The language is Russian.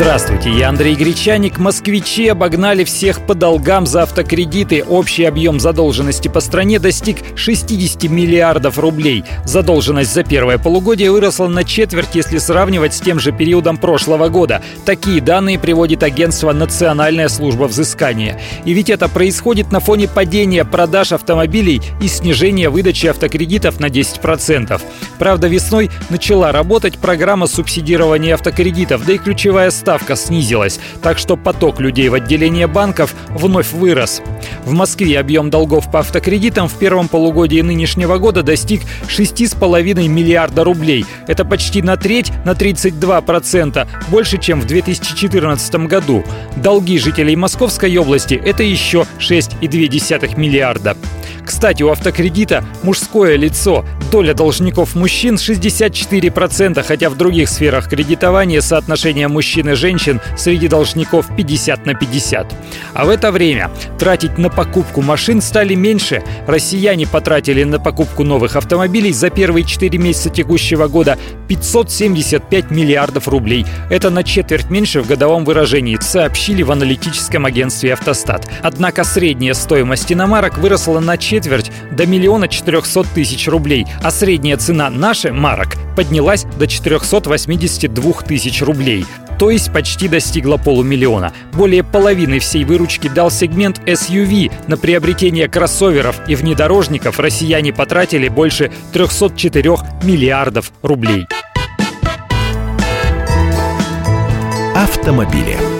Здравствуйте, я Андрей Гречаник. Москвичи обогнали всех по долгам за автокредиты. Общий объем задолженности по стране достиг 60 миллиардов рублей. Задолженность за первое полугодие выросла на четверть, если сравнивать с тем же периодом прошлого года. Такие данные приводит агентство «Национальная служба взыскания». И ведь это происходит на фоне падения продаж автомобилей и снижения выдачи автокредитов на 10%. Правда, весной начала работать программа субсидирования автокредитов, да и ключевая ставка ставка снизилась, так что поток людей в отделение банков вновь вырос. В Москве объем долгов по автокредитам в первом полугодии нынешнего года достиг 6,5 миллиарда рублей. Это почти на треть, на 32%, больше, чем в 2014 году. Долги жителей Московской области – это еще 6,2 миллиарда. Кстати, у автокредита мужское лицо. Доля должников мужчин 64%, хотя в других сферах кредитования соотношение мужчин и женщин среди должников 50 на 50. А в это время тратить на покупку машин стали меньше. Россияне потратили на покупку новых автомобилей за первые 4 месяца текущего года 575 миллиардов рублей. Это на четверть меньше в годовом выражении, сообщили в аналитическом агентстве «Автостат». Однако средняя стоимость иномарок выросла на четверть до миллиона четырехсот тысяч рублей, а средняя цена наших марок поднялась до 482 тысяч рублей то есть почти достигла полумиллиона. Более половины всей выручки дал сегмент SUV. На приобретение кроссоверов и внедорожников россияне потратили больше 304 миллиардов рублей. Автомобили.